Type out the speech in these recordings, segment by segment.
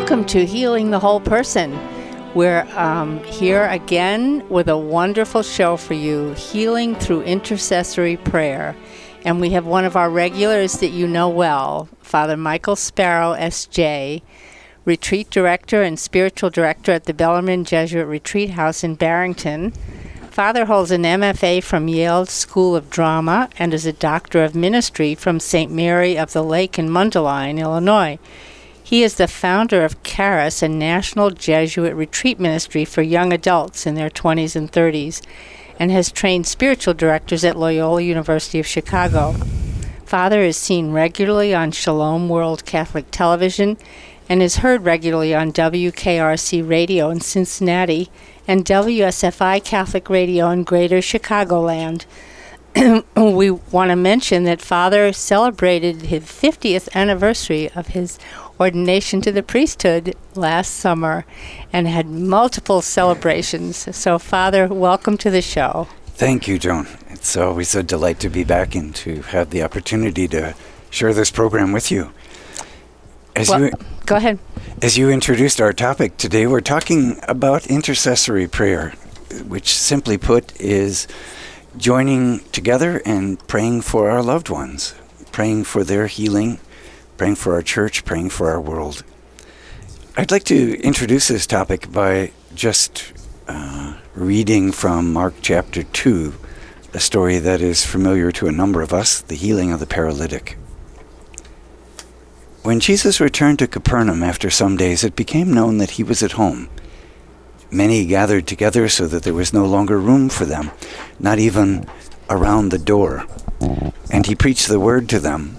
welcome to Healing the Whole Person. We're um, here again with a wonderful show for you Healing Through Intercessory Prayer. And we have one of our regulars that you know well, Father Michael Sparough, S.J., Retreat Director and Spiritual Director at the Bellarmine Jesuit Retreat House in Barrington. Father holds an MFA from Yale School of Drama and is a Doctor of Ministry from St. Mary of the Lake in Mundelein, Illinois. He is the founder of Charis, a national Jesuit retreat ministry for young adults in their 20s and 30s, and has trained spiritual directors at Loyola University of Chicago. Father is seen regularly on Shalom World Catholic Television and is heard regularly on WKRC Radio in Cincinnati and WSFI Catholic Radio in Greater Chicagoland. we want to mention that Father celebrated his 50th anniversary of his ordination to the priesthood last summer and had multiple celebrations. So, Father, welcome to the show. Thank you, Joan. It's always a delight to be back and to have the opportunity to share this program with you. As well, you go ahead. As you introduced our topic today, we're talking about intercessory prayer, which simply put is joining together and praying for our loved ones, praying for their healing praying for our church, praying for our world. I'd like to introduce this topic by just uh, reading from Mark chapter 2, a story that is familiar to a number of us the healing of the paralytic. When Jesus returned to Capernaum after some days, it became known that he was at home. Many gathered together so that there was no longer room for them, not even around the door. And he preached the word to them.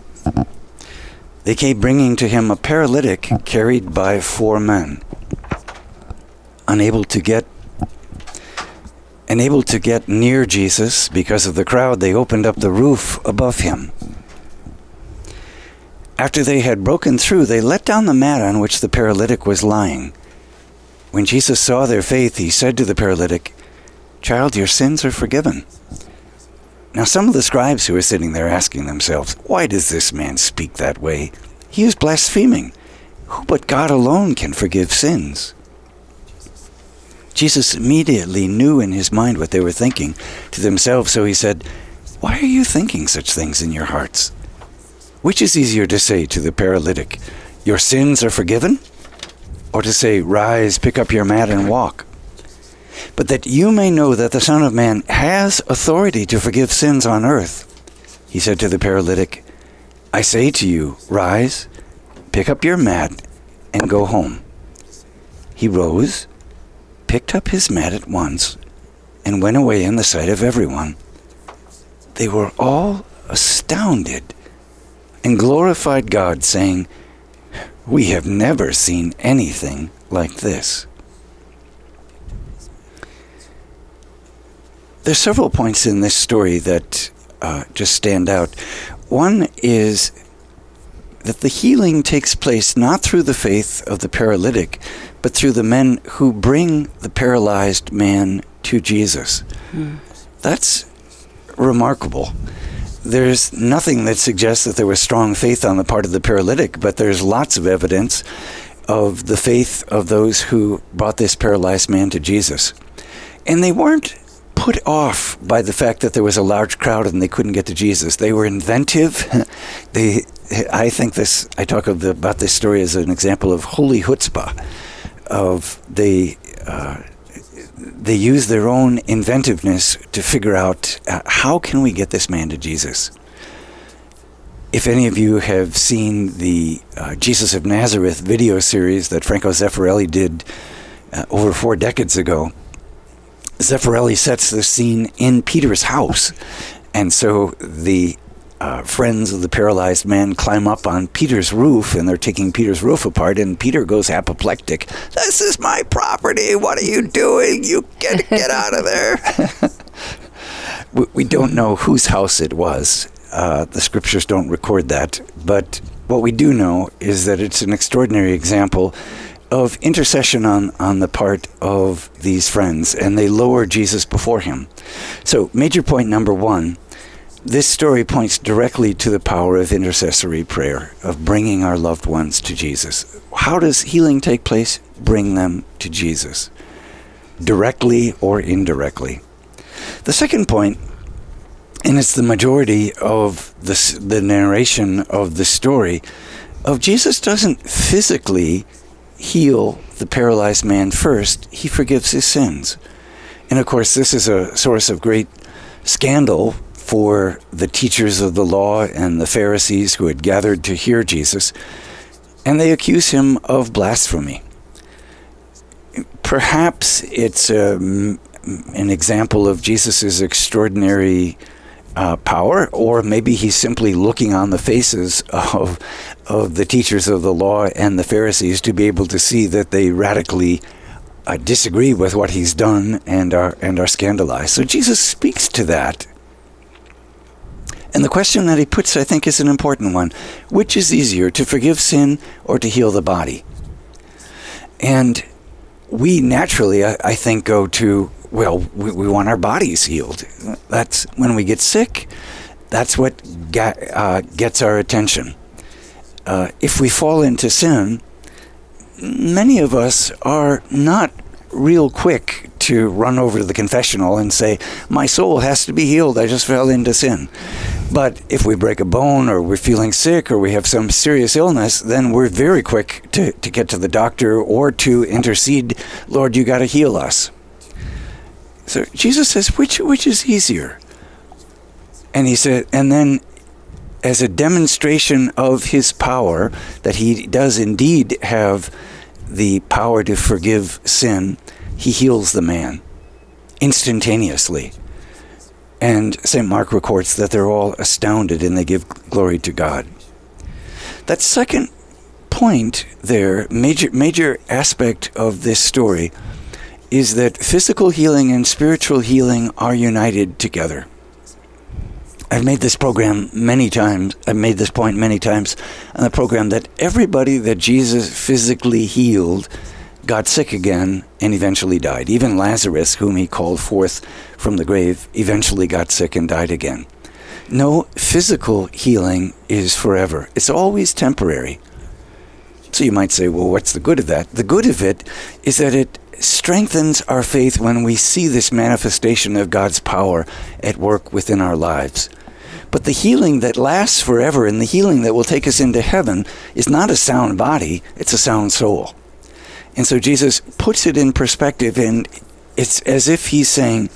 They came bringing to him a paralytic carried by four men. Unable to get unable to get near Jesus because of the crowd, they opened up the roof above him. After they had broken through, they let down the mat on which the paralytic was lying. When Jesus saw their faith, he said to the paralytic, Child, your sins are forgiven. Now, some of the scribes who were sitting there asking themselves, Why does this man speak that way? He is blaspheming. Who but God alone can forgive sins? Jesus immediately knew in his mind what they were thinking to themselves, so he said, Why are you thinking such things in your hearts? Which is easier to say to the paralytic, Your sins are forgiven? Or to say, Rise, pick up your mat, and walk? But that you may know that the Son of Man has authority to forgive sins on earth. He said to the paralytic, I say to you, rise, pick up your mat, and go home. He rose, picked up his mat at once, and went away in the sight of everyone. They were all astounded and glorified God, saying, We have never seen anything like this. There's several points in this story that uh, just stand out. One is that the healing takes place not through the faith of the paralytic, but through the men who bring the paralyzed man to Jesus. Mm. That's remarkable. There's nothing that suggests that there was strong faith on the part of the paralytic, but there's lots of evidence of the faith of those who brought this paralyzed man to Jesus. And they weren't put off by the fact that there was a large crowd and they couldn't get to Jesus. They were inventive. they, I think this. I talk the, about this story as an example of holy chutzpah. Of they. Uh, they use their own inventiveness to figure out uh, how can we get this man to Jesus. If any of you have seen the uh, Jesus of Nazareth video series that Franco Zeffirelli did uh, over four decades ago, Zeffirelli sets the scene in Peter's house. And so the uh, friends of the paralyzed man climb up on Peter's roof and they're taking Peter's roof apart, and Peter goes apoplectic. This is my property. What are you doing? You get, get out of there. we, we, don't know whose house it was. Uh, the scriptures don't record that. But what we do know is that it's an extraordinary example of intercession on, on the part of these friends, and they lower Jesus before him. So, major point number one this story points directly to the power of intercessory prayer, of bringing our loved ones to Jesus. How does healing take place? Bring them to Jesus, directly or indirectly. The second point, and it's the majority of the, the narration of the story, of Jesus doesn't physically heal the paralyzed man first, he forgives his sins. And of course, this is a source of great scandal for the teachers of the law and the Pharisees who had gathered to hear Jesus, and they accuse him of blasphemy. Perhaps it's um, an example of Jesus' extraordinary uh, power, or maybe he's simply looking on the faces of, of the teachers of the law and the Pharisees to be able to see that they radically uh, disagree with what he's done and are and are scandalized. So Jesus speaks to that. And the question that he puts, I think, is an important one. Which is easier, to forgive sin or to heal the body? And we naturally, I, I think, go to well, we, we want our bodies healed. That's when we get sick. That's what uh, gets our attention. Uh, if we fall into sin, many of us are not real quick to run over to the confessional and say, My soul has to be healed. I just fell into sin. But if we break a bone or we're feeling sick or we have some serious illness, then we're very quick to, to get to the doctor or to intercede, Lord, you got to heal us. So Jesus says, which which is easier? And he said, and then as a demonstration of his power, that he does indeed have the power to forgive sin, he heals the man instantaneously. And St. Mark records that they're all astounded and they give glory to God. That second point there, major major aspect of this story is that physical healing and spiritual healing are united together. I've made this program many times. I've made this point many times on the program that everybody that Jesus physically healed got sick again and eventually died. Even Lazarus, whom he called forth from the grave, eventually got sick and died again. No physical healing is forever, it's always temporary. So you might say, well, what's the good of that? The good of it is that it strengthens our faith when we see this manifestation of God's power at work within our lives. But the healing that lasts forever and the healing that will take us into heaven is not a sound body, it's a sound soul. And so Jesus puts it in perspective, and it's as if he's saying,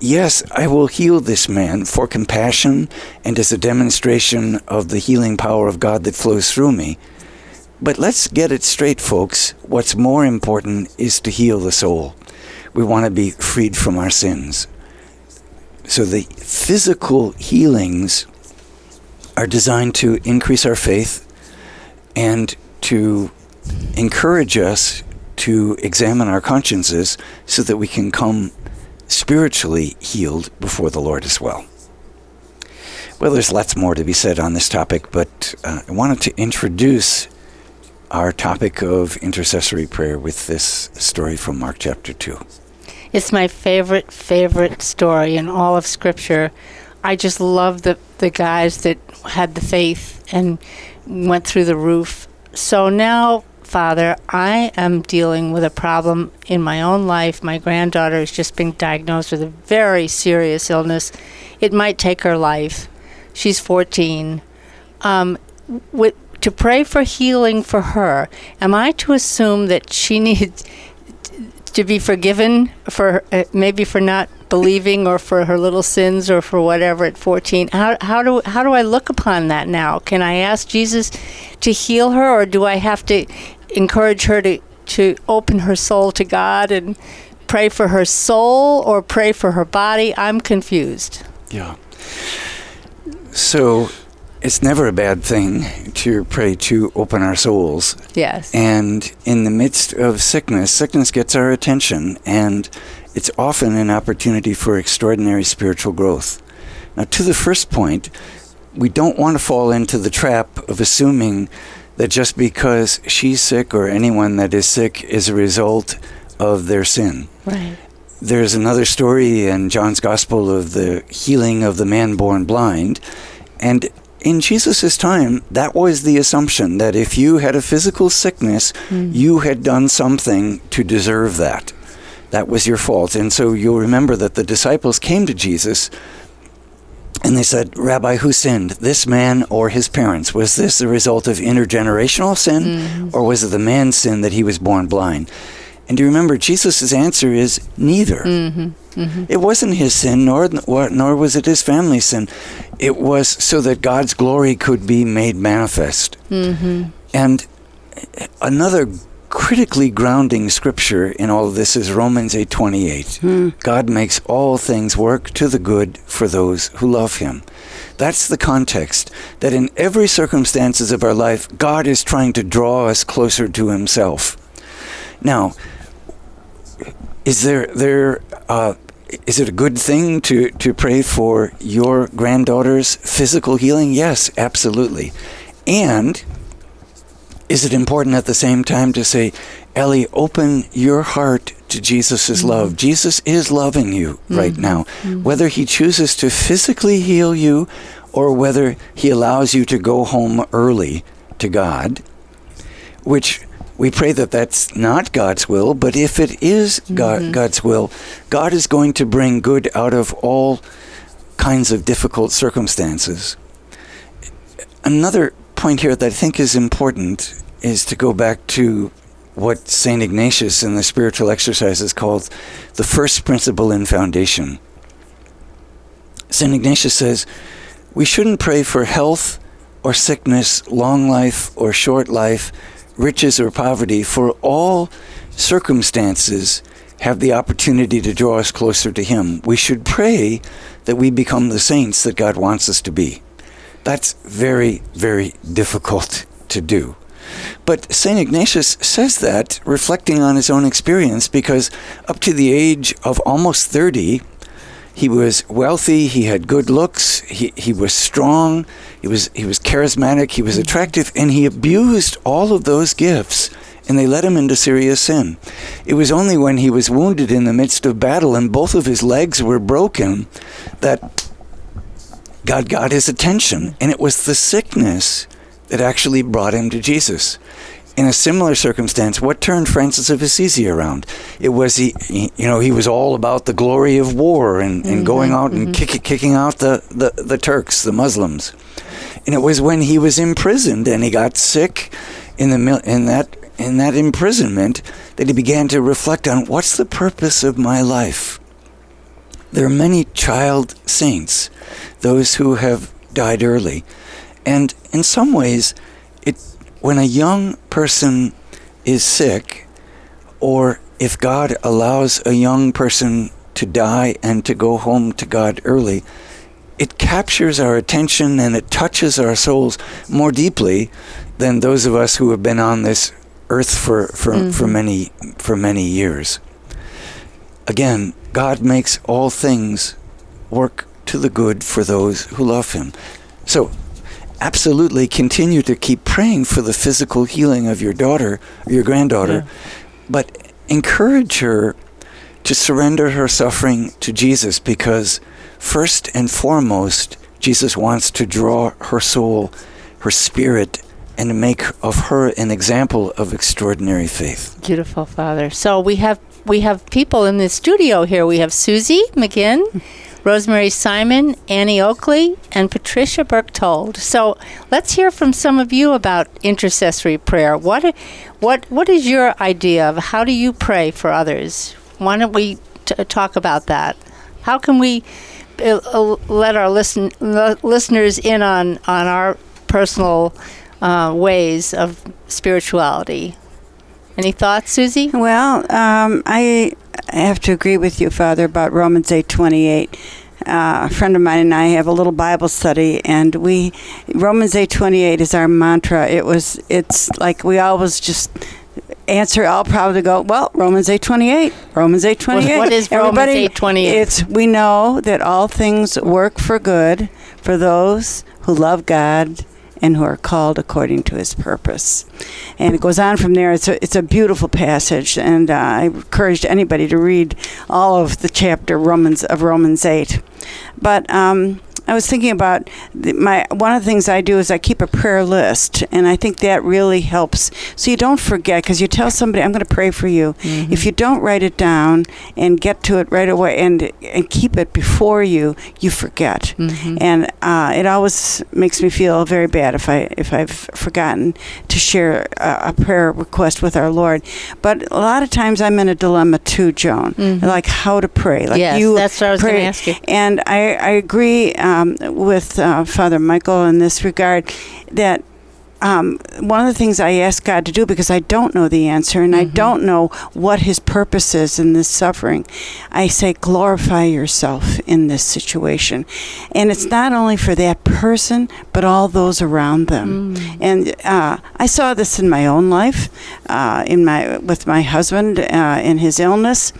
Yes, I will heal this man for compassion and as a demonstration of the healing power of God that flows through me. But let's get it straight, folks. What's more important is to heal the soul. We want to be freed from our sins. So the physical healings are designed to increase our faith and to encourage us to examine our consciences so that we can come spiritually healed before the Lord as well. Well, there's lots more to be said on this topic, but uh, I wanted to introduce our topic of intercessory prayer with this story from Mark chapter 2. It's my favorite, favorite story in all of Scripture. I just love the, the guys that had the faith and went through the roof. So now, Father, I am dealing with a problem in my own life. My granddaughter has just been diagnosed with a very serious illness. It might take her life. She's 14. Um, with to pray for healing for her, am I to assume that she needs to be forgiven for uh, maybe for not believing or for her little sins or for whatever at 14 how, how do how do I look upon that now? Can I ask Jesus to heal her or do I have to encourage her to to open her soul to God and pray for her soul or pray for her body? I'm confused. Yeah. So it's never a bad thing to pray to open our souls. Yes. And in the midst of sickness, sickness gets our attention, and it's often an opportunity for extraordinary spiritual growth. Now, to the first point, we don't want to fall into the trap of assuming that just because she's sick or anyone that is sick is a result of their sin. Right. there's another story in John's Gospel of the healing of the man born blind. And in Jesus' time, that was the assumption that if you had a physical sickness, mm. you had done something to deserve that. That was your fault. And so you'll remember that the disciples came to Jesus and they said, Rabbi, who sinned, this man or his parents? Was this the result of intergenerational sin, mm-hmm. or was it the man's sin that he was born blind? And do you remember Jesus' answer is neither. Mm-hmm. Mm-hmm. It wasn't his sin, nor nor was it his family's sin. It was so that God's glory could be made manifest. Mm-hmm. And another critically grounding scripture in all of this is Romans 8:28. Hmm. God makes all things work to the good for those who love him. That's the context that in every circumstances of our life God is trying to draw us closer to himself. Now, is there there uh, is it a good thing to, to pray for your granddaughter's physical healing? Yes, absolutely. And is it important at the same time to say, Ellie, open your heart to Jesus' mm-hmm. love? Jesus is loving you mm-hmm. right now. Mm-hmm. Whether he chooses to physically heal you or whether he allows you to go home early to God, which we pray that that's not God's will, but if it is God, mm-hmm. God's will, God is going to bring good out of all kinds of difficult circumstances. Another point here that I think is important is to go back to what St. Ignatius in the spiritual exercises called the first principle in foundation. St. Ignatius says, We shouldn't pray for health or sickness, long life or short life riches or poverty, for all circumstances have the opportunity to draw us closer to Him. We should pray that we become the saints that God wants us to be. That's very, very difficult to do. But St. Ignatius says that reflecting on his own experience because up to the age of almost 30, he was wealthy, he had good looks, he, he was strong, he was, he was charismatic, he was mm-hmm. attractive, and he abused all of those gifts and they led him into serious sin. It was only when he was wounded in the midst of battle and both of his legs were broken that God got his attention, and it was the sickness that actually brought him to Jesus in a similar circumstance, what turned Francis of Assisi around? It was he, he you know, he was all about the glory of war and, and mm-hmm, going out mm-hmm. and kick, kicking out the, the, the Turks, the Muslims. And it was when he was imprisoned and he got sick in the in that in that imprisonment that he began to reflect on what's the purpose of my life. There are many child saints, those who have died early, and in some ways when a young person is sick, or if God allows a young person to die and to go home to God early, it captures our attention and it touches our souls more deeply than those of us who have been on this earth for, for, mm-hmm. for many for many years. Again, God makes all things work to the good for those who love him. So absolutely continue to keep praying for the physical healing of your daughter, your granddaughter, yeah. but encourage her to surrender her suffering to Jesus because, first and foremost, Jesus wants to draw her soul, her spirit, and make of her an example of extraordinary faith. Beautiful, Father. So we have we have people in the studio here. We have Susie McGinn. Rosemary Simon, Annie Oakley, and Patricia Berchtold. So let's hear from some of you about intercessory prayer. What, what, what is your idea of how do you pray for others? Why don't we t- talk about that? How can we uh, uh let our listen, listeners in on, on our personal uh, ways of spirituality? Any thoughts, Susie? Well, um, I have to agree with you, Father, about Romans eight twenty eight. Uh, a friend of mine and I have a little Bible study, and we Romans eight twenty eight is our mantra. It was it's like we always just answer. I'll probably go well. Romans eight twenty eight. Romans eight twenty eight. What is Romans eight twenty eight? It's we know that all things work for good for those who love God and who are called according to his purpose. And it goes on from there. It's a, it's a beautiful passage, and uh, I encourage anybody to read all of the chapter Romans of Romans 8. But um, I was thinking about my one of the things I do is I keep a prayer list, and I think that really helps. So you don't forget because you tell somebody I'm going to pray for you. Mm-hmm. If you don't write it down and get to it right away and and keep it before you, you forget, mm-hmm. and uh, it always makes me feel very bad if I if I've forgotten to share a, a, prayer request with our Lord. But a lot of times I'm in a dilemma too, Joan, mm-hmm. like how to pray. Like yes, you that's what I was going to ask you. And I I agree. Um, um, with uh, Father Michael in this regard that um, one of the things I ask God to do because I don't know the answer and mm-hmm. I don't know what His purpose is in this suffering, I say, glorify yourself in this situation. And it's not only for that person, but all those around them. Mm. And uh, I saw this in my own life, uh, in my with my husband uh, in his illness.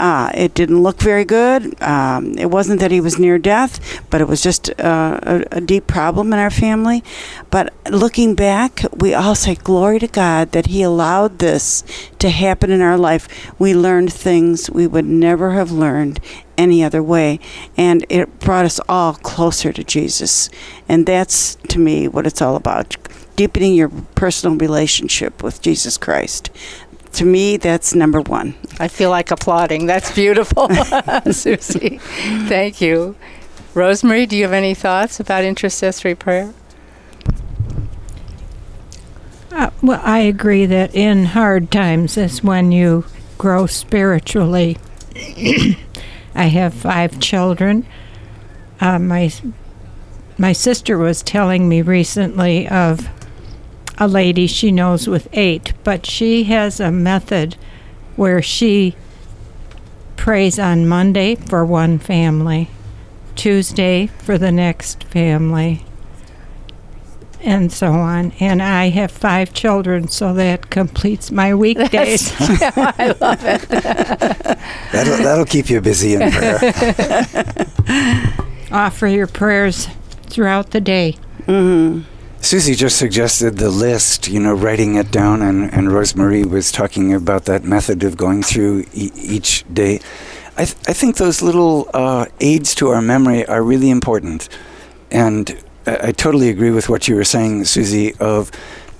Uh, it didn't look very good. Um, it wasn't that he was near death, but it was just uh, a, a, deep problem in our family. But looking back, we all say, Glory to God that He allowed this to happen in our life. We learned things we would never have learned any other way. And it brought us all closer to Jesus. And that's, to me, what it's all about deepening your personal relationship with Jesus Christ to me, that's number one. I feel like applauding. That's beautiful, Susie. Thank you. Rosemary, do you have any thoughts about intercessory prayer? Uh, well, I agree that in hard times is when you grow spiritually. I have five children. Uh, my my sister was telling me recently of a lady she knows with eight, but she has a method where she prays on Monday for one family, Tuesday for the next family, and so on. And I have five children, so that completes my weekdays. yeah, I love it. that'll, that'll keep you busy in prayer. Offer your prayers throughout the day. Mm-hmm. Susie just suggested the list, you know, writing it down, and, and Rosemary was talking about that method of going through e- each day. I, th- I think those little uh, aids to our memory are really important. And I, I totally agree with what you were saying, Susie, of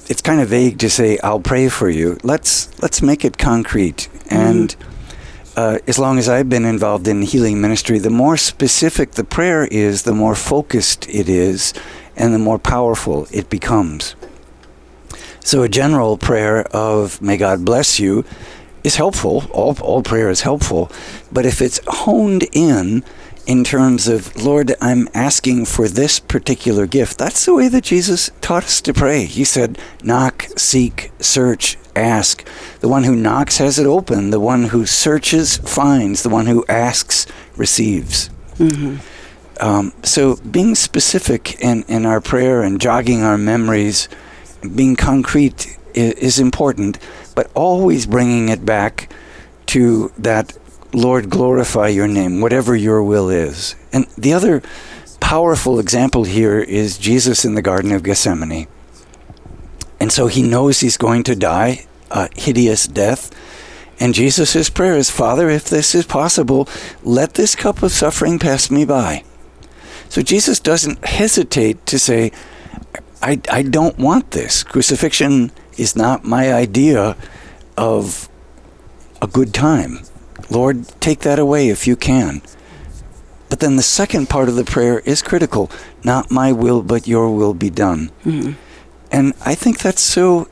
it's kind of vague to say, I'll pray for you. Let's, let's make it concrete. Mm-hmm. And uh, as long as I've been involved in healing ministry, the more specific the prayer is, the more focused it is and the more powerful it becomes. So, a general prayer of, may God bless you, is helpful. All, all prayer is helpful. But if it's honed in, in terms of, Lord, I'm asking for this particular gift, that's the way that Jesus taught us to pray. He said, knock, seek, search, ask. The one who knocks has it open. The one who searches finds. The one who asks receives. Mm-hmm. Um, so being specific in, in our prayer and jogging our memories, being concrete is, is important, but always bringing it back to that Lord, glorify your name, whatever your will is. And the other powerful example here is Jesus in the Garden of Gethsemane. And so he knows he's going to die a hideous death. And Jesus' prayer is, Father, if this is possible, let this cup of suffering pass me by. So Jesus doesn't hesitate to say, I, I don't want this. Crucifixion is not my idea of a good time. Lord, take that away if you can. But then the second part of the prayer is critical. Not my will, but your will be done. Mm-hmm. And I think that's so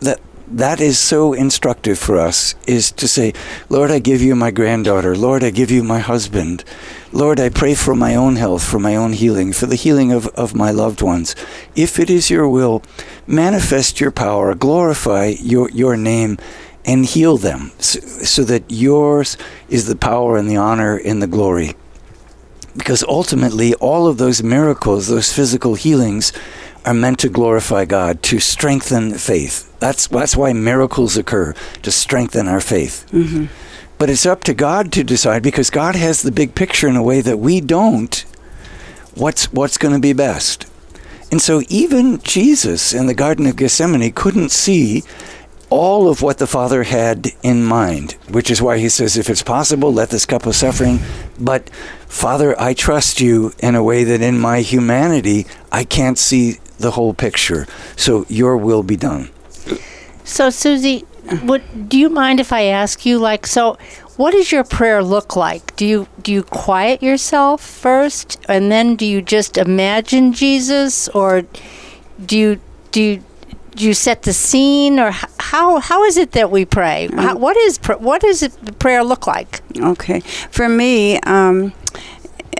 that that is so instructive for us is to say, Lord, I give you my granddaughter. Lord, I give you my husband. Lord, I pray for my own health, for my own healing, for the healing of, of my loved ones. If it is your will, manifest your power, glorify your, your name, and heal them so, so that yours is the power and the honor and the glory. Because ultimately, all of those miracles, those physical healings, are meant to glorify God, to strengthen faith. That's, that's why miracles occur, to strengthen our faith. Mm-hmm. But it's up to God to decide because God has the big picture in a way that we don't. What's, what's going to be best? And so even Jesus in the Garden of Gethsemane couldn't see all of what the Father had in mind, which is why he says, if it's possible, let this cup of suffering. But Father, I trust you in a way that in my humanity, I can't see the whole picture. So your will be done. So, Susie, would, do you mind if I ask you, like, so what does your prayer look like? Do you do you quiet yourself first, and then do you just imagine Jesus, or do you do you, do you set the scene, or how how is it that we pray? How, Um, what is what does it, prayer look like? Okay. For me, um,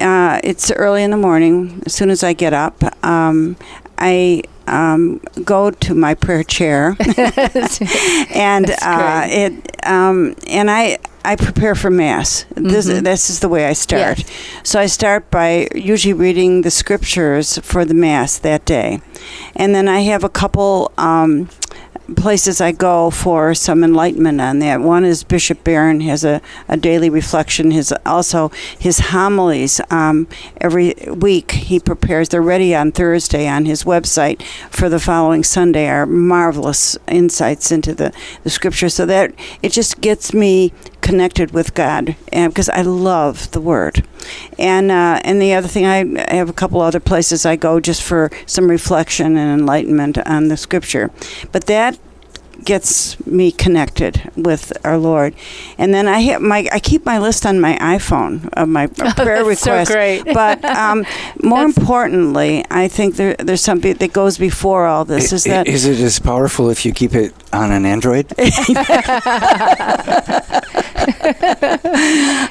uh, it's early in the morning. As soon as I get up, um, I um, go to my prayer chair, and uh, it um, and I. I prepare for mass. This, Mhm. this is the way I start. Yes. So I start by usually reading the scriptures for the mass that day, and then I have a couple um, places I go for some enlightenment on that. One is Bishop Barron has a, a daily reflection. His also his homilies um, every week he prepares. They're ready on Thursday on his website for the following Sunday. Are marvelous insights into the the scripture. So that it just gets me connected with God and because I love the Word. And uh, and the other thing, I, I have a couple other places I go just for some reflection and enlightenment on the Scripture. But that gets me connected with our Lord. And then I have my I keep my list on my iPhone of my prayer that's so requests. great. But um, more importantly, I think there, there's something that goes before all this. Is I- that is it as powerful if you keep it on an Android?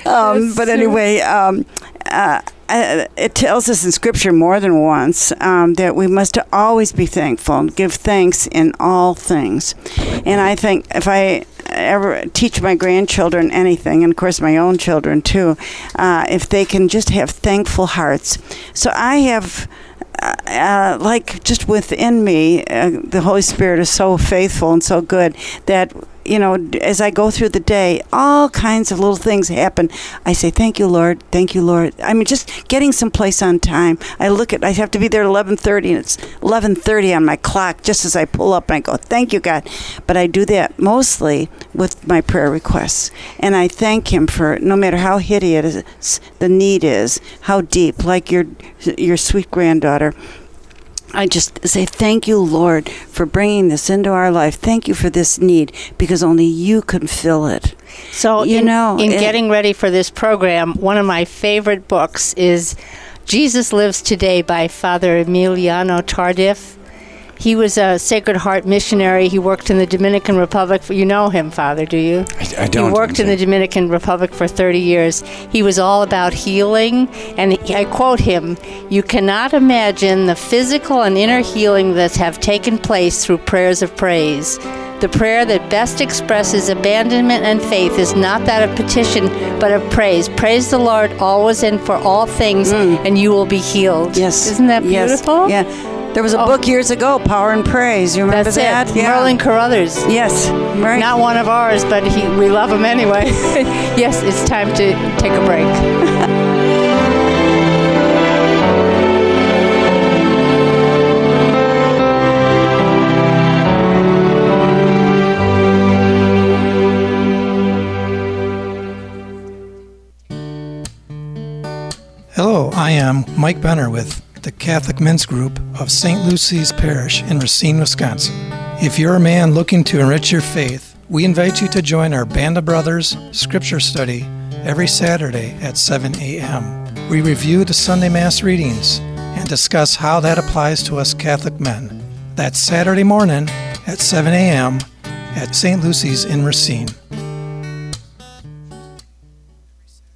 um, but anyway, um, uh, uh, it tells us in Scripture more than once um, that we must always be thankful and give thanks in all things. And I think if I ever teach my grandchildren anything, and of course my own children too, uh, if they can just have thankful hearts. So I have. Uh, uh, like just within me, uh, the Holy Spirit is so faithful and so good that you know, as I go through the day, all kinds of little things happen. I say, "Thank you, Lord. Thank you, Lord." I mean, just getting someplace on time. I look at, I have to be there at eleven thirty, and it's eleven thirty on my clock. Just as I pull up, and I go, "Thank you, God." But I do that mostly with my prayer requests, and I thank Him for no matter how hideous the need is, how deep, like your your sweet granddaughter. I just say thank you, Lord, for bringing this into our life. Thank you for this need because only you can fill it. So You in, know, in it- getting ready for this program, one of my favorite books is Jesus Lives Today by Father Emiliano Tardif. He was a Sacred Heart missionary. He worked in the Dominican Republic. For, you know him, Father, do you? I, I don't. He worked in the Dominican Republic for 30 years. He was all about healing, and he- I quote him You cannot imagine the physical and inner healing that have taken place through prayers of praise. The prayer that best expresses abandonment and faith is not that of petition, but of praise. Praise the Lord always and for all things, and you will be healed. Mm. Yes. Isn't that beautiful? Yes. Yeah. There was a Oh. book years ago, Power and Praise. You remember That's that? it. Yeah. Merlin Carothers. Yes. Right. Not one of ours, but he, we love him anyway. yes, it's time to take a break. Hello, I am Mike Benner with the Catholic Men's Group of St. Lucy's Parish in Racine, Wisconsin. If you're a man looking to enrich your faith, we invite you to join our Band of Brothers scripture study every Saturday at 7 a.m. We review the Sunday Mass readings and discuss how that applies to us Catholic men. That's Saturday morning at 7 a.m. at St. Lucy's in Racine.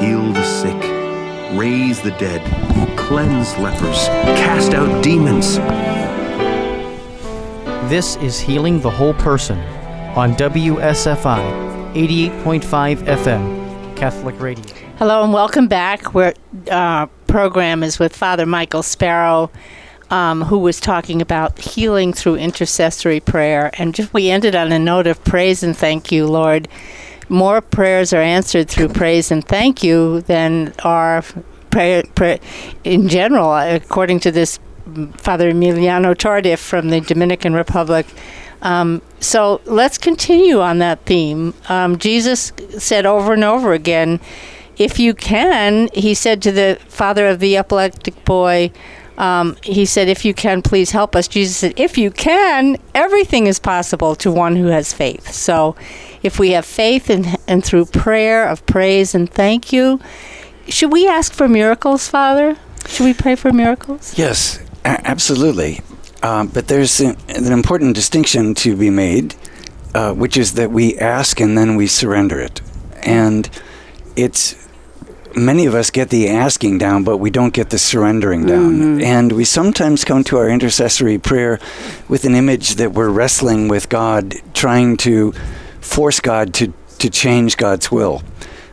Heal the sick, raise the dead, cleanse lepers, cast out demons. This is Healing the Whole Person on WSFI 88.5 FM, Catholic Radio. Hello and welcome back. Our uh, program is with Father Michael Sparough, um, who was talking about healing through intercessory prayer. And just, we ended on a note of praise and thank you, Lord. More prayers are answered through praise and thank you than are prayer, in general, according to this Father Emiliano Tardif from the Dominican Republic. Um, so let's continue on that theme. Um, Jesus said over and over again, if you can, he said to the father of the epileptic boy, um, he said, if you can, please help us. Jesus said, if you can, everything is possible to one who has faith. So if we have faith and, and through prayer of praise and thank you, should we ask for miracles, Father? Should we pray for miracles? Yes, a- absolutely. Um, but there's an, an, important distinction to be made, uh, which is that we ask and then we surrender it. And it's many of us get the asking down, but we don't get the surrendering down. Mm-hmm. And we sometimes come to our intercessory prayer with an image that we're wrestling with God, trying to force God to, to change God's will.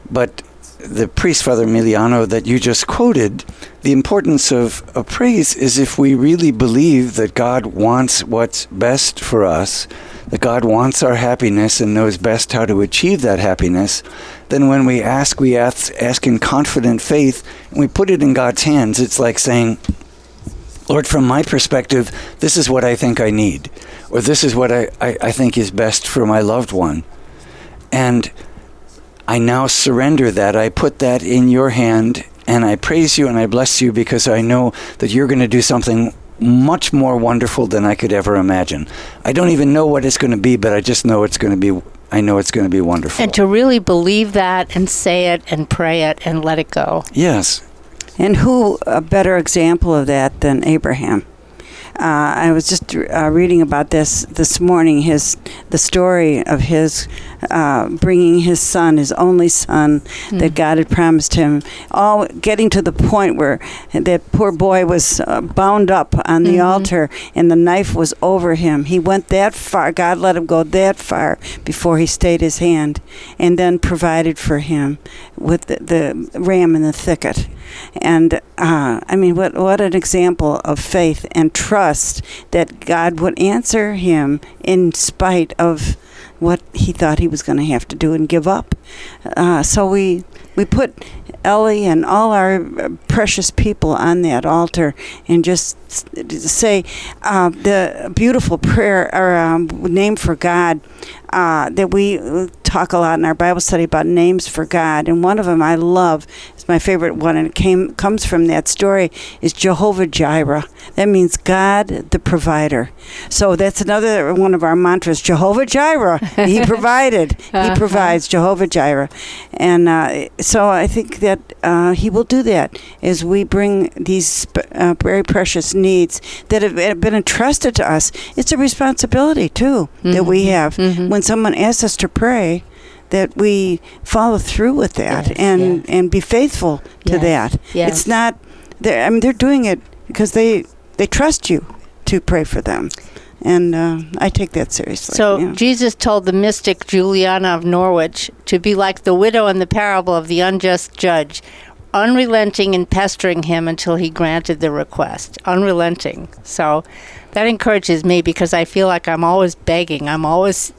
But the priest, Father Emiliano, that you just quoted, the importance of, of praise is if we really believe that God wants what's best for us, that God wants our happiness and knows best how to achieve that happiness, then when we ask, we ask, ask in confident faith and we put it in God's hands. It's like saying, Lord, from my perspective, this is what I think I need, or this is what I, I, I think is best for my loved one. And I now surrender that. I put that in your hand and I praise you and I bless you because I know that you're going to do something much more wonderful than I could ever imagine. I don't even know what it's going to be, but I just know it's going to be I know it's going to be wonderful. And to really believe that and say it and pray it and let it go. Yes. And who a better example of that than Abraham? Uh, I was just uh, reading about this this morning. His the story of his uh, bringing his son, his only son, mm. that God had promised him, all getting to the point where that poor boy was uh, bound up on the mm-hmm. altar and the knife was over him. He went that far. God let him go that far before he stayed his hand, and then provided for him with the, the ram in the thicket. And uh, I mean, what what an example of faith and trust that God would answer him in spite of what he thought he was going to have to do and give up. Uh, so we we put Ellie and all our precious people on that altar and just say uh, the beautiful prayer or um, name for God uh, that we talk a lot in our Bible study about names for God, and one of them I love. is my favorite one, and it came comes from that story. Is Jehovah Jireh. That means God the provider. So that's another one of our mantras. Jehovah Jireh. He provided. he provides. Jehovah Jireh, and uh, so I think that uh, He will do that as we bring these uh, very precious needs that have been entrusted to us. It's a responsibility too mm-hmm. that we have mm-hmm. When someone asks us to pray that we follow through with that yes, and yes. and be faithful to yes, that. It's not I mean they're doing it because they they trust you to pray for them. And uh, I take that seriously. So yeah. Jesus told the mystic Juliana of Norwich to be like the widow in the parable of the unjust judge, unrelenting in pestering him until he granted the request. Unrelenting. So that encourages me because I feel like I'm always begging. I'm always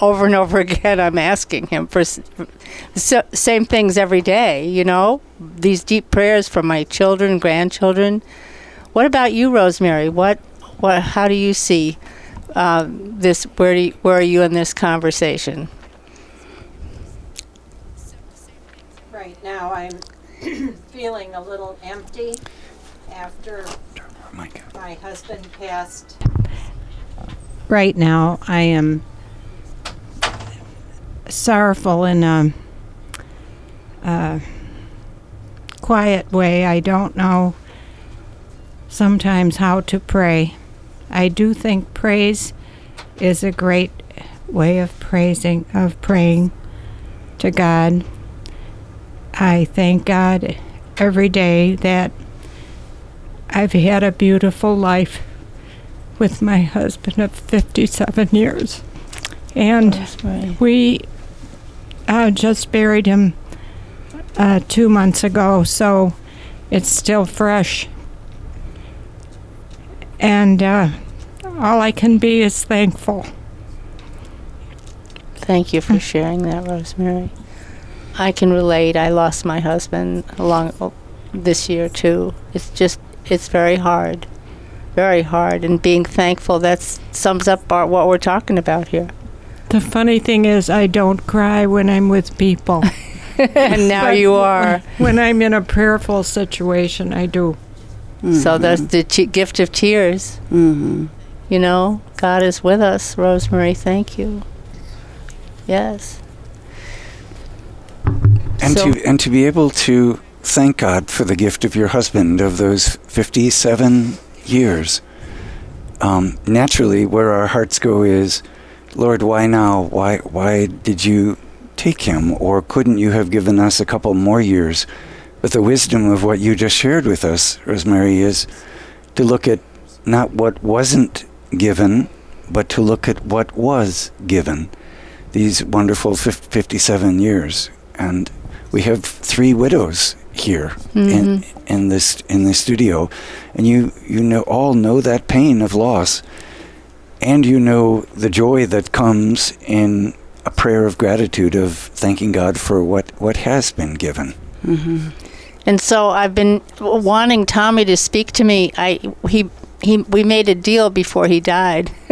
over and over again, I'm asking him for so, same things every day, you know, these deep prayers for my children, grandchildren. What about you, Rosemary? What, what, how do you see uh, this? Where, do you, where are you in this conversation? Right now, I'm feeling a little empty after my husband passed. Right now, I am sorrowful in a, a quiet way. I don't know sometimes how to pray. I do think praise is a great way of praising, of praying to God. I thank God every day that I've had a beautiful life with my husband of 57 years. And we uh, just buried him uh, two months ago, so it's still fresh. And uh, all I can be is thankful. Thank you for sharing that, Rosemary. I can relate. I lost my husband along oh, this year too. It's just it's very hard, very hard. And being thankful that sums up our, what we're talking about here. The funny thing is, I don't cry when I'm with people. and now But you are. When I'm in a prayerful situation, I do. So that's the t- gift of tears. Mm-hmm. You know, God is with us, Rosemary. Thank you. Yes. And So- to and to be able to thank God for the gift of your husband of those 57 years. Um, naturally, where our hearts go is, Lord, why now? Why why did you take him? Or couldn't you have given us a couple more years? But the wisdom of what you just shared with us, Rosemary, is to look at not what wasn't given, but to look at what was given. These wonderful 57 years. And we have three widows here in, mm-hmm. in this in the studio, and you you know all know that pain of loss, and you know the joy that comes in a prayer of gratitude of thanking God for what what has been given. Mm-hmm. And so I've been wanting Tommy to speak to me. I he he we made a deal before he died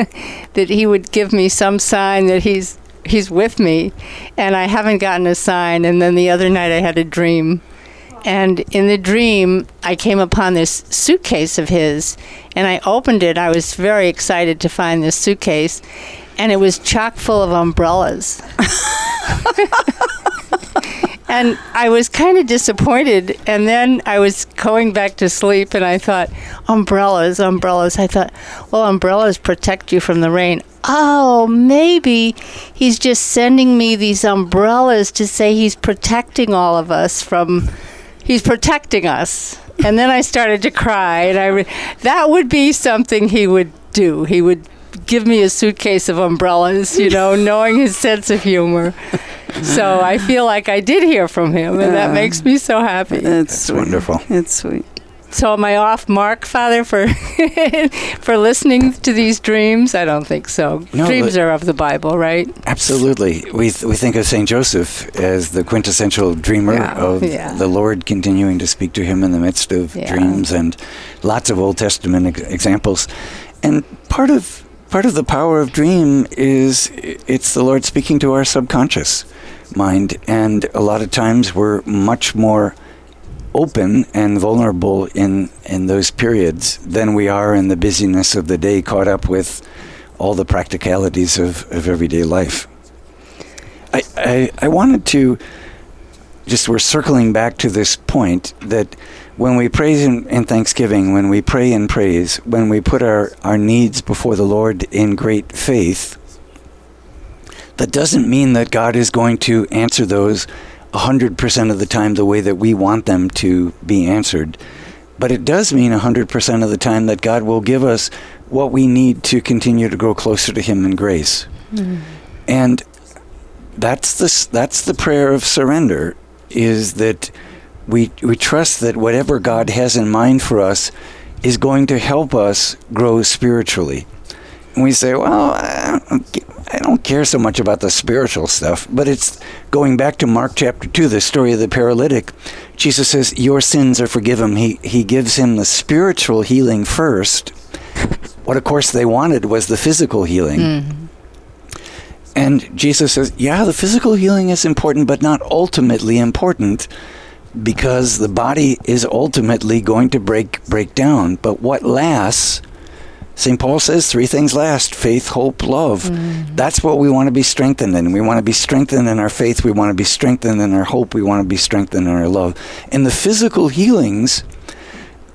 that he would give me some sign that he's he's with me, and I haven't gotten a sign. And then the other night I had a dream, and in the dream I came upon this suitcase of his, and I opened it. I was very excited to find this suitcase, and it was chock full of umbrellas. And I was kind of disappointed. And then I was going back to sleep and I thought, umbrellas, umbrellas. I thought, well, umbrellas protect you from the rain. Oh, maybe he's just sending me these umbrellas to say he's protecting all of us from, he's protecting us. And then I started to cry. And I, re- that would be something he would do. He would give me a suitcase of umbrellas, you know, knowing his sense of humor. So I feel like I did hear from him, and that makes me so happy. It's It's wonderful. It's sweet. So am I off mark, Father, for for listening to these dreams? I don't think so. No, dreams are of the Bible, right? Absolutely. We, th- we think of St. Joseph as the quintessential dreamer Yeah, of yeah. the Lord continuing to speak to him in the midst of Yeah. dreams and lots of Old Testament ex- examples. And part of part of the power of dream is it's the Lord speaking to our subconscious mind and a lot of times we're much more open and vulnerable in in those periods than we are in the busyness of the day caught up with all the practicalities of, of everyday life. I, I I wanted to just we're circling back to this point that when we praise in, in thanksgiving, when we pray in praise, when we put our, our needs before the Lord in great faith, that doesn't mean that God is going to answer those 100% of the time the way that we want them to be answered. But it does mean 100% of the time that God will give us what we need to continue to grow closer to Him in grace. Hmm. And that's the, that's the prayer of surrender, is that we, we trust that whatever God has in mind for us is going to help us grow spiritually. And we say, well, I don't, I don't care so much about the spiritual stuff, but it's going back to Mark chapter 2, the story of the paralytic. Jesus says, Your sins are forgiven. He, he gives him the spiritual healing first. What, of course, they wanted was the physical healing. Mm-hmm. And Jesus says, Yeah, the physical healing is important, but not ultimately important because the body is ultimately going to break break down. But what lasts St. Paul says three things last faith, hope, love. That's what we want to be strengthened in. We want to be strengthened in our faith. We want to be strengthened in our hope. We want to be strengthened in our love. And the physical healings,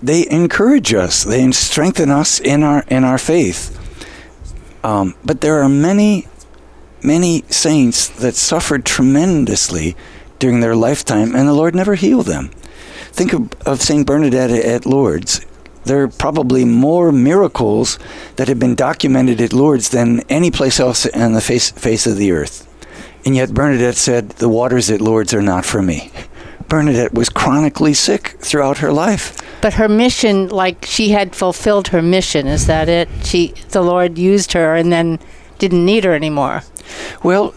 they encourage us, they strengthen us in our, in our faith. Um, but there are many, many saints that suffered tremendously during their lifetime, and the Lord never healed them. think of, of St. Bernadette at Lourdes. There are probably more miracles that have been documented at Lourdes than any place else on the face, face of the earth. And yet Bernadette said, The waters at Lourdes are not for me. Bernadette was chronically sick throughout her life. But her mission, like she had fulfilled her mission, is that it? She, the Lord used her and then didn't need her anymore. Well,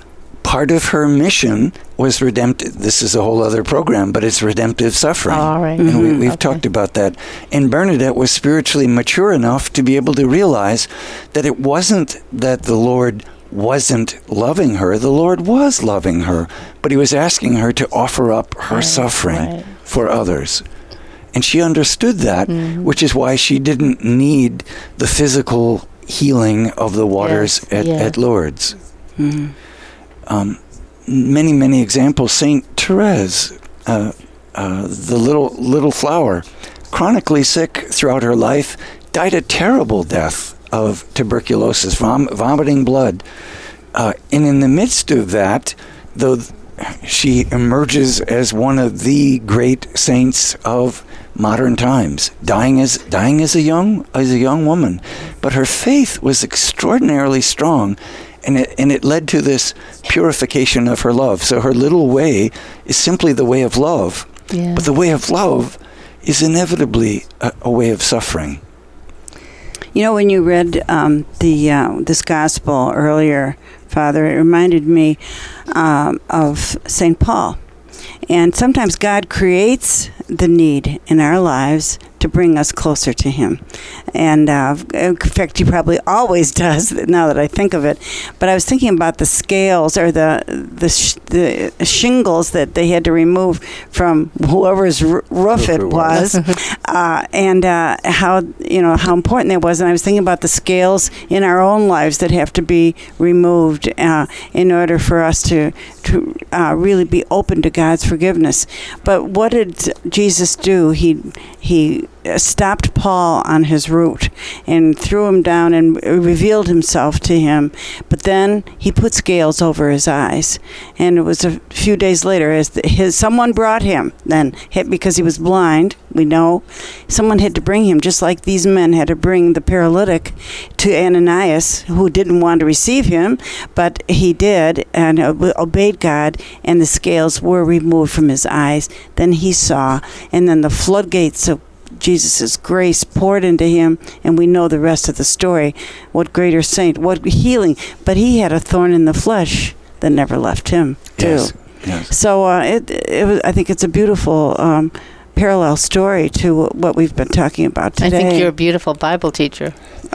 part of her mission was redemptive. This is a whole other program, but it's redemptive suffering. All right. And we, Mhm. we've Okay. talked about that. And Bernadette was spiritually mature enough to be able to realize that it wasn't that the Lord wasn't loving her, the Lord was loving her, but He was asking her to offer up her suffering right. for others. And she understood that, Mm-hmm. which is why she didn't need the physical healing of the waters Yes, at, yeah. at Lourdes. Um, many, many examples. Saint Therese, uh, uh, the little little flower, chronically sick throughout her life, died a terrible death of tuberculosis, vom- vomiting blood. Uh, and in the midst of that, though she emerges as one of the great saints of modern times, dying as dying as a young as a young woman, but her faith was extraordinarily strong, and it and it led to this purification of her love. So her little way is simply the way of love, Yeah. but the way of love is inevitably a, a way of suffering. You know, when you read um, the uh, this gospel earlier, Father, it reminded me um, of Saint Paul. And sometimes God creates the need in our lives to bring us closer to Him. And uh, in fact, He probably always does. Now that I think of it, but I was thinking about the scales or the the, sh- the shingles that they had to remove from whoever's r- roof it was, uh, and uh, how you know how important that was. And I was thinking about the scales in our own lives that have to be removed uh, in order for us to to uh, really be open to God's forgiveness. But what did Jesus do? He he stopped Paul on his route and threw him down and revealed himself to him. But then he put scales over his eyes, and it was a few days later as his someone brought him then because he was blind. We know someone had to bring him, just like these men had to bring the paralytic to Ananias, who didn't want to receive him, but he did and obeyed God, and the scales were removed from his eyes. Then he saw, and then the floodgates of Jesus' grace poured into him, and we know the rest of the story. What greater saint, what healing. But he had a thorn in the flesh that never left him, too. Yes. Yes. So uh, it, it was, I think it's a beautiful um, parallel story to what we've been talking about today. I think you're a beautiful Bible teacher.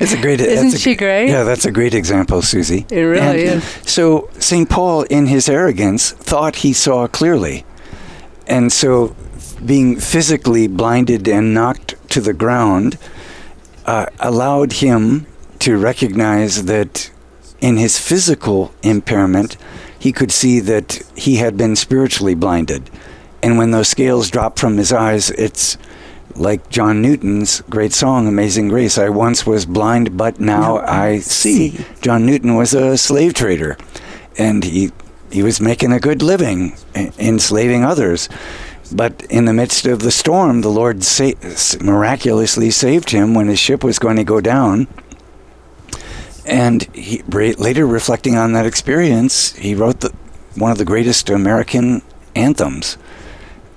It's a great. Isn't that's a- she great? Yeah, that's a great example, Susie. It really And is. So St. Paul, in his arrogance, thought he saw clearly, and so being physically blinded and knocked to the ground uh, allowed him to recognize that in his physical impairment, he could see that he had been spiritually blinded. And when those scales drop from his eyes, it's like John Newton's great song, Amazing Grace. I once was blind, but now I see. John Newton was a slave trader, and he, he was making a good living, enslaving others. But in the midst of the storm, the Lord sa- miraculously saved him when his ship was going to go down. And he, ra- later, reflecting on that experience, he wrote the, one of the greatest American anthems.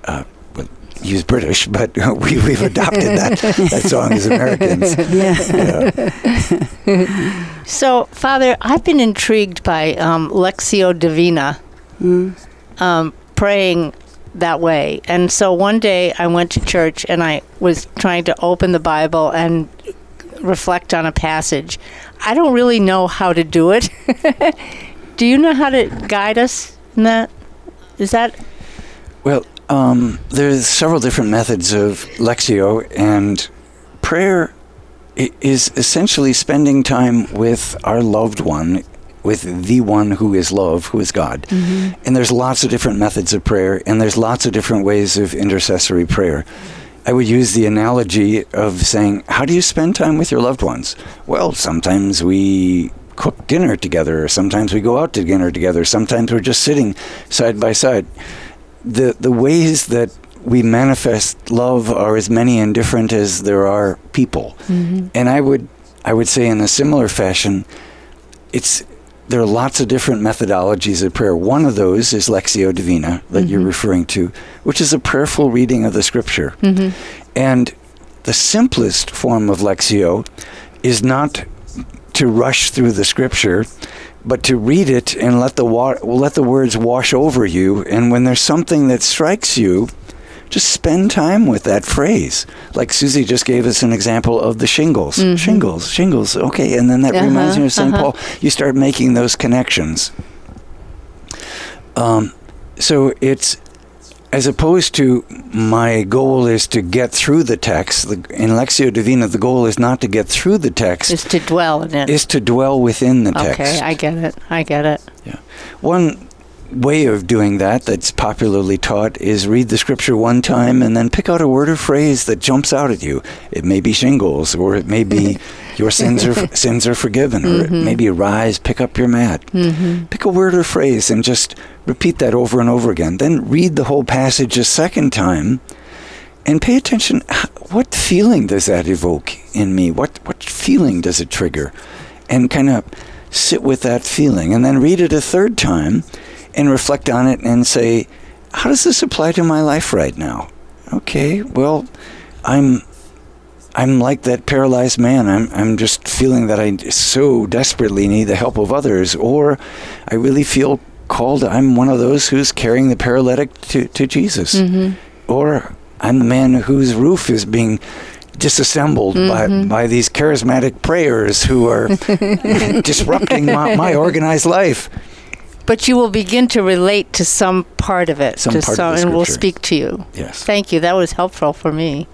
Uh, well, he was British, but we, we've adopted that, that song as Americans. Yeah. So, Father, I've been intrigued by um, Lectio Divina, um, praying that way. And so one day I went to church and I was trying to open the Bible and reflect on a passage. I don't really know how to do it. do you know how to guide us in that? Is that Well, um, there's several different methods of Lectio, and prayer is essentially spending time with our loved one, with the one who is love, who is God. And there's lots of different methods of prayer, and there's lots of different ways of intercessory prayer. I would use the analogy of saying, How do you spend time with your loved ones? Well, sometimes we cook dinner together, or sometimes we go out to dinner together, sometimes we're just sitting side by side the the ways that we manifest love are as many and different as there are people. Mm-hmm. And I would I would say in a similar fashion, it's there are lots of different methodologies of prayer. One of those is Lectio Divina that you're Mhm. referring to, which is a prayerful reading of the scripture. Mhm. And the simplest form of Lectio is not to rush through the scripture, but to read it and let the wa- let the words wash over you. And when there's something that strikes you, just spend time with that phrase. Like Susie just gave us an example of the shingles. Mhm. Shingles, shingles. Okay, and then that reminds Uh-huh, me of saint uh-huh. Paul. You start making those connections. Um, so it's as opposed to my goal is to get through the text. The, in Lectio Divina, the goal is not to get through the text. Is to dwell in it. Is to dwell within the text. Okay, I get it. I get it. Yeah. One way of doing that that's popularly taught is read the scripture one time and then pick out a word or phrase that jumps out at you. It may be shingles, or it may be your sins are sins are forgiven, or it Mhm. may be rise, pick up your mat. Mm-hmm. Pick a word or phrase and just repeat that over and over again. Then read the whole passage a second time and pay attention. What feeling does that evoke in me? What what feeling does it trigger? And kind of sit with that feeling, and then read it a third time, and reflect on it, and say, "How does this apply to my life right now?" Okay, well, I'm I'm like that paralyzed man. I'm I'm just feeling that I so desperately need the help of others, or I really feel called. I'm one of those who's carrying the paralytic to, to Jesus, Mm-hmm. or I'm the man whose roof is being disassembled by, Mhm. by these charismatic prayers who are disrupting my, my organized life. But you will begin to relate to some part of it, Some to part of some, the and will speak to you. Yes. Thank you. That was helpful for me.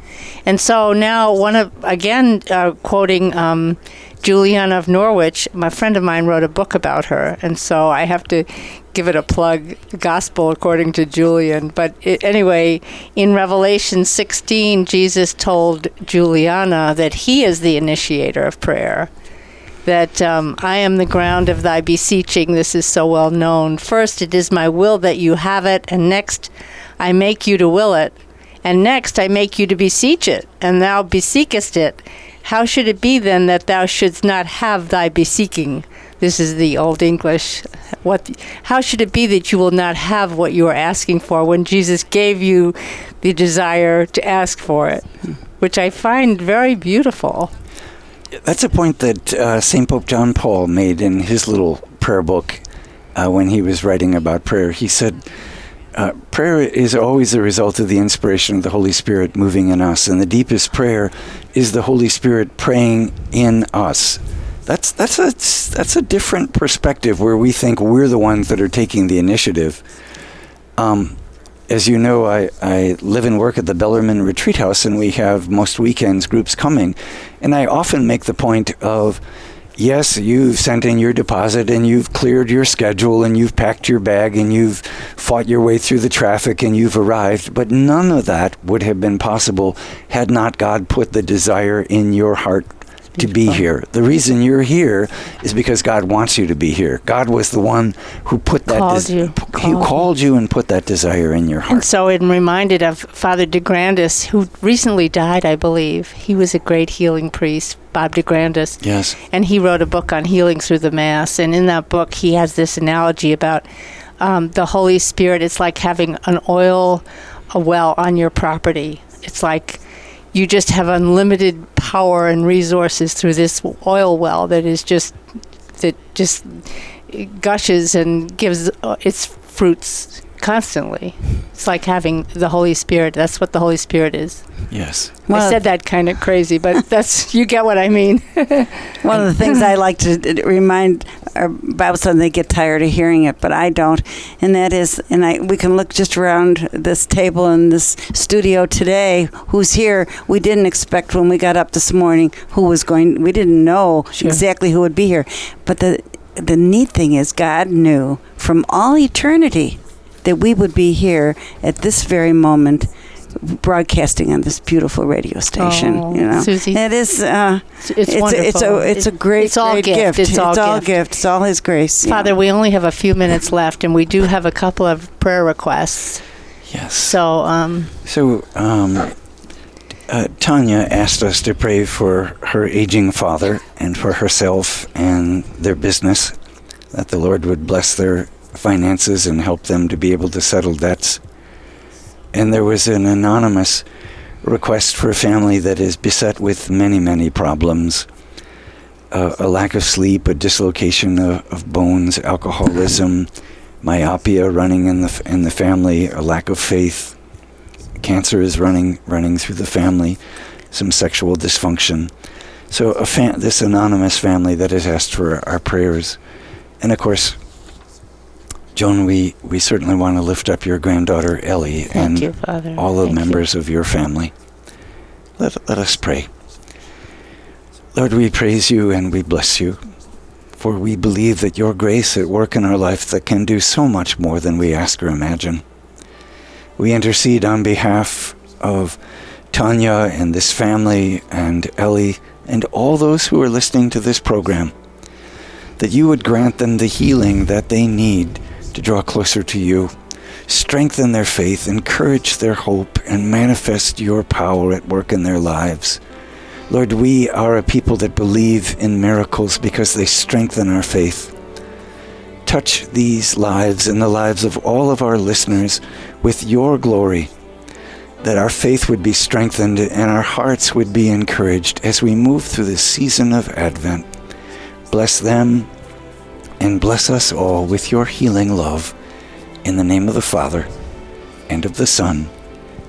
And so now, one of again uh, quoting um, Juliana of Norwich, my friend of mine wrote a book about her, and so I have to give it a plug. Gospel according to Julian. But it, anyway, in Revelation 16, Jesus told Juliana that he is the initiator of prayer that um, I am the ground of thy beseeching. This is so well known. First, it is my will that you have it, and next, I make you to will it, and next, I make you to beseech it, and thou beseekest it. How should it be then that thou shouldst not have thy beseeking? This is the old English. What? How should it be that you will not have what you are asking for when Jesus gave you the desire to ask for it? Which I find very beautiful. That's a point that uh, St. Pope John Paul made in his little prayer book uh, when he was writing about prayer. He said, uh, Prayer is always the result of the inspiration of the Holy Spirit moving in us, and the deepest prayer is the Holy Spirit praying in us. That's that's a that's a different perspective where we think we're the ones that are taking the initiative. Um, as you know, I, I live and work at the Bellarmine Retreat House, and we have most weekends groups coming. And I often make the point of yes, you've sent in your deposit and you've cleared your schedule and you've packed your bag and you've fought your way through the traffic and you've arrived, but none of that would have been possible had not God put the desire in your heart to be here. The reason you're here is because God wants you to be here. God was the one who put that Called you. He Called you. called you and put that desire in your heart. And so I'm reminded of Father de Grandis, who recently died, I believe. He was a great healing priest, Bob de Grandis. Yes. And he wrote a book on healing through the Mass. And in that book, he has this analogy about um, the Holy Spirit. It's like having an oil a well on your property. It's like you just have unlimited power and resources through this oil well that is just that just gushes and gives uh, its fruits constantly. It's like having the Holy Spirit. That's what the Holy Spirit is. Yes. I said that kind of crazy, but that's you get what I mean. One of the things I like to remind our Bible study, they get tired of hearing it, but I don't, and that is, and I we can look just around this table in this studio today. Who's here? We didn't expect when we got up this morning who was going. We didn't know Sure. exactly who would be here, but the the neat thing is God knew from all eternity that we would be here at this very moment broadcasting on this beautiful radio station Oh, you know Susie. it is uh, It's, it's, it's, wonderful. a, it's a it's a great it's all great gift. It's all gift. gift it's all his grace you Father, know. we only have a few minutes left, and we do have a couple of prayer requests. Yes. So, um, So, um, uh, Tanya asked us to pray for her aging father and for herself and their business, that the Lord would bless their finances and help them to be able to settle debts. And there was an anonymous request for a family that is beset with many, many problems uh, a lack of sleep, a dislocation of, of bones, alcoholism, myopia running in the, in the family, a lack of faith. Cancer is running running through the family, some sexual dysfunction. So fa- this anonymous family that has asked for our prayers, and of course, Joan, we, we certainly want to lift up your granddaughter Ellie thank and you, all the Thank you. members of your family. Let, let us pray. Lord, we praise you and we bless you, for we believe that your grace at work in our life that can do so much more than we ask or imagine. We intercede on behalf of Tanya and this family and Ellie and all those who are listening to this program, that you would grant them the healing that they need to draw closer to you strengthen their faith, encourage their hope, and manifest your power at work in their lives. Lord, we are a people that believe in miracles because they strengthen our faith. Touch these lives and the lives of all of our listeners with your glory, that our faith would be strengthened and our hearts would be encouraged as we move through this season of Advent. Bless them and bless us all with your healing love. In the name of the Father, and of the Son,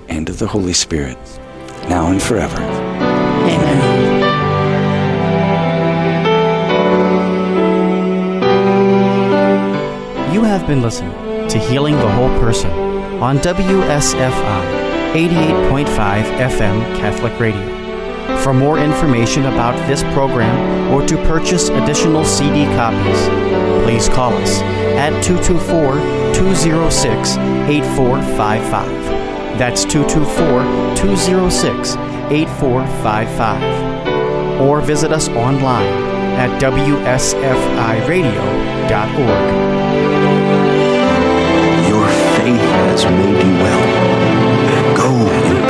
and of the Holy Spirit, now and forever. Amen. You have been listening to Healing the Whole Person on WSFI 88.5 FM Catholic Radio. For more information about this program or to purchase additional CD copies, please call us at 224 206 8455. That's 224 206 8455. Or visit us online at WSFIRadio.org. Your faith has made you well. Go in